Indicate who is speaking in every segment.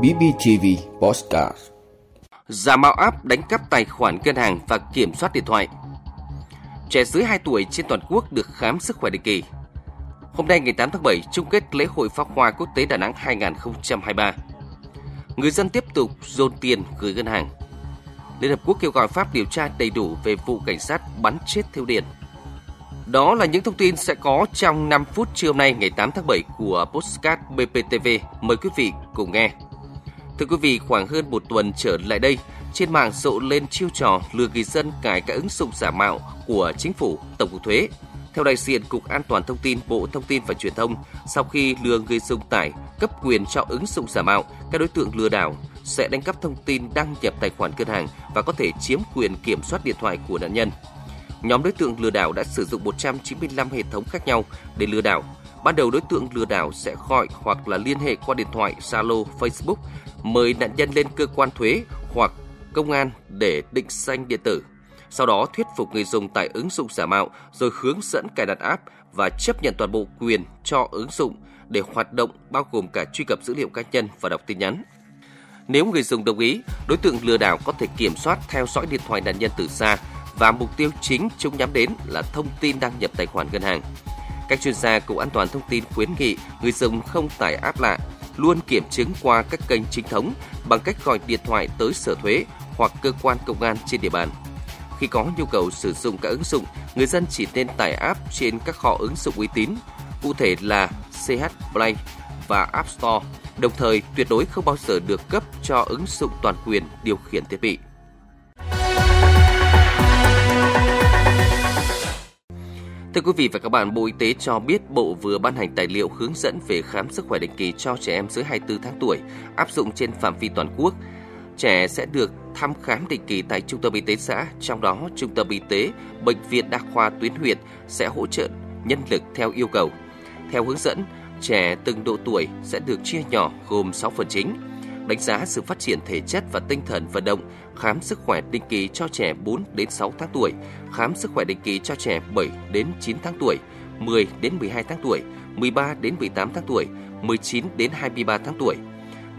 Speaker 1: BBTV Postcard.
Speaker 2: Giả mạo app đánh cắp tài khoản ngân hàng và kiểm soát điện thoại. Trẻ dưới 2 tuổi trên toàn quốc được khám sức khỏe định kỳ. Hôm nay ngày 8 tháng 7, chung kết lễ hội pháo hoa quốc tế Đà Nẵng 2023 Người dân tiếp tục dồn tiền gửi ngân hàng. Liên Hợp Quốc kêu gọi Pháp điều tra đầy đủ về vụ cảnh sát bắn chết thiếu điện đó là những thông tin sẽ có trong 5 phút trưa hôm nay ngày 8 tháng 7 của Postcard BPTV. Mời quý vị cùng nghe. Thưa quý vị, khoảng hơn một tuần trở lại đây, trên mạng rộ lên chiêu trò lừa người dân cài các ứng dụng giả mạo của chính phủ, tổng cục thuế. Theo đại diện Cục An toàn Thông tin Bộ Thông tin và Truyền thông, sau khi lừa người dùng tải cấp quyền cho ứng dụng giả mạo, các đối tượng lừa đảo sẽ đánh cắp thông tin đăng nhập tài khoản ngân hàng và có thể chiếm quyền kiểm soát điện thoại của nạn nhân. Nhóm đối tượng lừa đảo đã sử dụng 195 hệ thống khác nhau để lừa đảo. Ban đầu đối tượng lừa đảo sẽ gọi hoặc là liên hệ qua điện thoại, Zalo, Facebook, mời nạn nhân lên cơ quan thuế hoặc công an để định danh điện tử. Sau đó thuyết phục người dùng tải ứng dụng giả mạo rồi hướng dẫn cài đặt app và chấp nhận toàn bộ quyền cho ứng dụng để hoạt động bao gồm cả truy cập dữ liệu cá nhân và đọc tin nhắn. Nếu người dùng đồng ý, đối tượng lừa đảo có thể kiểm soát theo dõi điện thoại nạn nhân từ xa và mục tiêu chính chúng nhắm đến là thông tin đăng nhập tài khoản ngân hàng. Các chuyên gia Cục An toàn Thông tin khuyến nghị người dùng không tải app lạ, luôn kiểm chứng qua các kênh chính thống bằng cách gọi điện thoại tới sở thuế hoặc cơ quan công an trên địa bàn. Khi có nhu cầu sử dụng các ứng dụng, người dân chỉ nên tải app trên các kho ứng dụng uy tín, cụ thể là CH Play và App Store, đồng thời tuyệt đối không bao giờ được cấp cho ứng dụng toàn quyền điều khiển thiết bị. Thưa quý vị và các bạn, Bộ Y tế cho biết Bộ vừa ban hành tài liệu hướng dẫn về khám sức khỏe định kỳ cho trẻ em dưới 24 tháng tuổi, áp dụng trên phạm vi toàn quốc. Trẻ sẽ được thăm khám định kỳ tại trung tâm y tế xã, trong đó trung tâm y tế, bệnh viện đa khoa tuyến huyện sẽ hỗ trợ nhân lực theo yêu cầu. Theo hướng dẫn, trẻ từng độ tuổi sẽ được chia nhỏ gồm 6 phần chính – đánh giá sự phát triển thể chất và tinh thần vận động, khám sức khỏe định kỳ cho trẻ 4 đến 6 tháng tuổi, khám sức khỏe định kỳ cho trẻ 7 đến 9 tháng tuổi, 10 đến 12 tháng tuổi, 13 đến 18 tháng tuổi, 19 đến 23 tháng tuổi.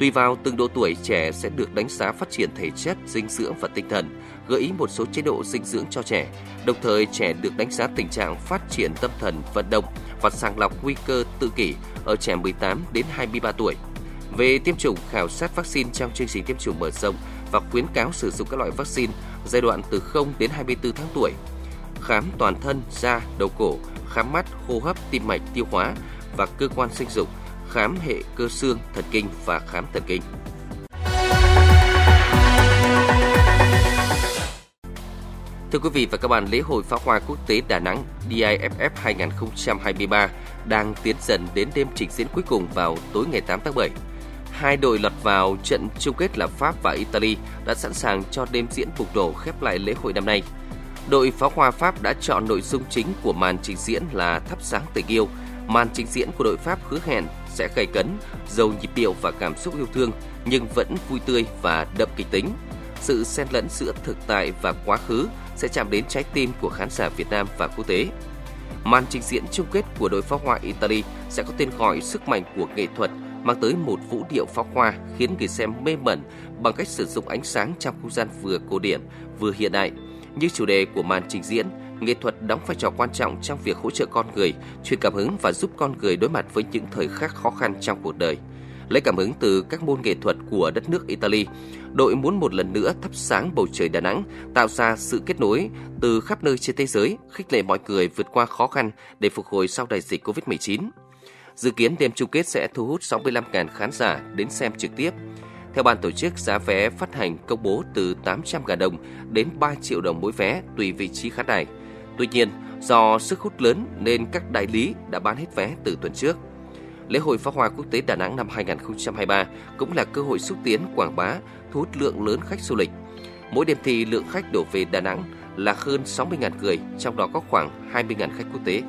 Speaker 2: Tùy vào từng độ tuổi, trẻ sẽ được đánh giá phát triển thể chất, dinh dưỡng và tinh thần, gợi ý một số chế độ dinh dưỡng cho trẻ. Đồng thời, trẻ được đánh giá tình trạng phát triển tâm thần, vận động và sàng lọc nguy cơ tự kỷ ở trẻ 18 đến 23 tuổi về tiêm chủng khảo sát vaccine trong chương trình tiêm chủng mở rộng và khuyến cáo sử dụng các loại vaccine giai đoạn từ 0 đến 24 tháng tuổi, khám toàn thân, da, đầu cổ, khám mắt, hô hấp, tim mạch, tiêu hóa và cơ quan sinh dục, khám hệ cơ xương, thần kinh và khám thần kinh. Thưa quý vị và các bạn, lễ hội pháo hoa quốc tế Đà Nẵng DIFF 2023 đang tiến dần đến đêm trình diễn cuối cùng vào tối ngày 8 tháng 7 hai đội lọt vào trận chung kết là Pháp và Italy đã sẵn sàng cho đêm diễn bùng nổ khép lại lễ hội năm nay. Đội pháo hoa Pháp đã chọn nội dung chính của màn trình diễn là thắp sáng tình yêu. Màn trình diễn của đội Pháp hứa hẹn sẽ gay cấn, giàu nhịp điệu và cảm xúc yêu thương nhưng vẫn vui tươi và đậm kịch tính. Sự xen lẫn giữa thực tại và quá khứ sẽ chạm đến trái tim của khán giả Việt Nam và quốc tế. Màn trình diễn chung kết của đội pháo hoa Italy sẽ có tên gọi sức mạnh của nghệ thuật mang tới một vũ điệu pháo hoa khiến người xem mê mẩn bằng cách sử dụng ánh sáng trong không gian vừa cổ điển vừa hiện đại. Như chủ đề của màn trình diễn, nghệ thuật đóng vai trò quan trọng trong việc hỗ trợ con người, truyền cảm hứng và giúp con người đối mặt với những thời khắc khó khăn trong cuộc đời. Lấy cảm hứng từ các môn nghệ thuật của đất nước Italy, đội muốn một lần nữa thắp sáng bầu trời Đà Nẵng, tạo ra sự kết nối từ khắp nơi trên thế giới, khích lệ mọi người vượt qua khó khăn để phục hồi sau đại dịch Covid-19. Dự kiến đêm chung kết sẽ thu hút 65.000 khán giả đến xem trực tiếp. Theo ban tổ chức, giá vé phát hành công bố từ 800.000 đồng đến 3 triệu đồng mỗi vé tùy vị trí khán đài. Tuy nhiên, do sức hút lớn nên các đại lý đã bán hết vé từ tuần trước. Lễ hội pháo hoa quốc tế Đà Nẵng năm 2023 cũng là cơ hội xúc tiến quảng bá, thu hút lượng lớn khách du lịch. Mỗi đêm thì lượng khách đổ về Đà Nẵng là hơn 60.000 người, trong đó có khoảng 20.000 khách quốc tế.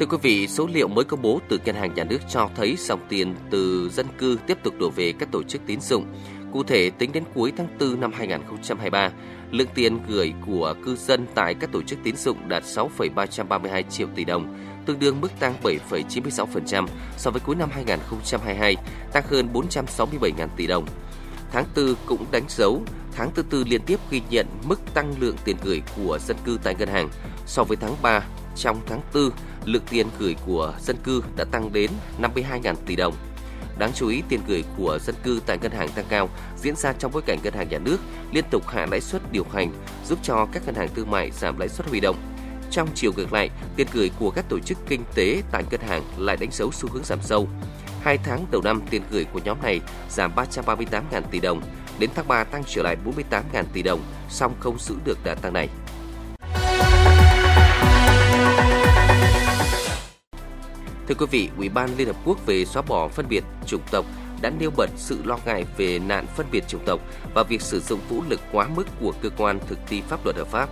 Speaker 2: Thưa quý vị, số liệu mới công bố từ Ngân hàng Nhà nước cho thấy dòng tiền từ dân cư tiếp tục đổ về các tổ chức tín dụng. Cụ thể, tính đến cuối tháng 4 năm 2023, lượng tiền gửi của cư dân tại các tổ chức tín dụng đạt 6,332 triệu tỷ đồng, tương đương mức tăng 7,96% so với cuối năm 2022, tăng hơn 467.000 tỷ đồng. Tháng 4 cũng đánh dấu tháng thứ tư liên tiếp ghi nhận mức tăng lượng tiền gửi của dân cư tại ngân hàng. So với tháng 3, trong tháng 4, lượng tiền gửi của dân cư đã tăng đến 52.000 tỷ đồng. Đáng chú ý, tiền gửi của dân cư tại ngân hàng tăng cao diễn ra trong bối cảnh ngân hàng nhà nước liên tục hạ lãi suất điều hành, giúp cho các ngân hàng thương mại giảm lãi suất huy động. Trong chiều ngược lại, tiền gửi của các tổ chức kinh tế tại ngân hàng lại đánh dấu xu hướng giảm sâu. Hai tháng đầu năm, tiền gửi của nhóm này giảm 338.000 tỷ đồng, đến tháng 3 tăng trở lại 48.000 tỷ đồng, song không giữ được đà tăng này. Thưa quý vị, Ủy ban Liên Hợp Quốc về xóa bỏ phân biệt chủng tộc đã nêu bật sự lo ngại về nạn phân biệt chủng tộc và việc sử dụng vũ lực quá mức của cơ quan thực thi pháp luật ở Pháp.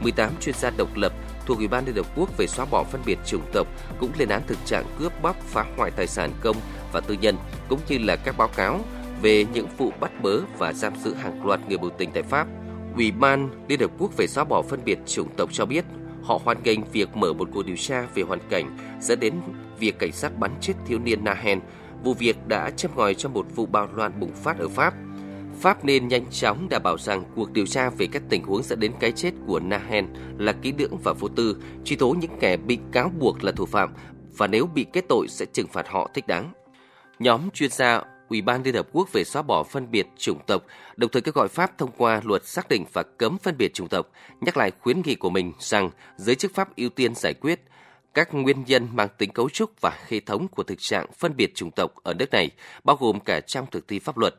Speaker 2: 18 chuyên gia độc lập thuộc Ủy ban Liên Hợp Quốc về xóa bỏ phân biệt chủng tộc cũng lên án thực trạng cướp bóc phá hoại tài sản công và tư nhân, cũng như là các báo cáo về những vụ bắt bớ và giam giữ hàng loạt người biểu tình tại Pháp. Ủy ban Liên Hợp Quốc về xóa bỏ phân biệt chủng tộc cho biết họ hoan nghênh việc mở một cuộc điều tra về hoàn cảnh dẫn đến việc cảnh sát bắn chết thiếu niên Nahen. Vụ việc đã châm ngòi cho một vụ bạo loạn bùng phát ở Pháp. Pháp nên nhanh chóng đảm bảo rằng cuộc điều tra về các tình huống dẫn đến cái chết của Nahen là kỹ lưỡng và vô tư, truy tố những kẻ bị cáo buộc là thủ phạm và nếu bị kết tội sẽ trừng phạt họ thích đáng. Nhóm chuyên gia Ủy ban Liên Hợp Quốc về xóa bỏ phân biệt chủng tộc, đồng thời kêu gọi Pháp thông qua luật xác định và cấm phân biệt chủng tộc, nhắc lại khuyến nghị của mình rằng giới chức Pháp ưu tiên giải quyết các nguyên nhân mang tính cấu trúc và hệ thống của thực trạng phân biệt chủng tộc ở nước này, bao gồm cả trong thực thi pháp luật.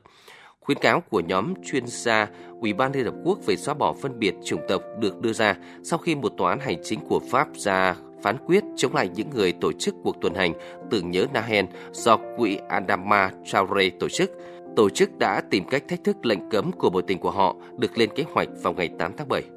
Speaker 2: Khuyến cáo của nhóm chuyên gia Ủy ban Liên Hợp Quốc về xóa bỏ phân biệt chủng tộc được đưa ra sau khi một tòa án hành chính của Pháp ra phán quyết chống lại những người tổ chức cuộc tuần hành tưởng nhớ Nahen do quỹ Adama Traore tổ chức. Tổ chức đã tìm cách thách thức lệnh cấm của bộ tình của họ được lên kế hoạch vào ngày 8 tháng 7.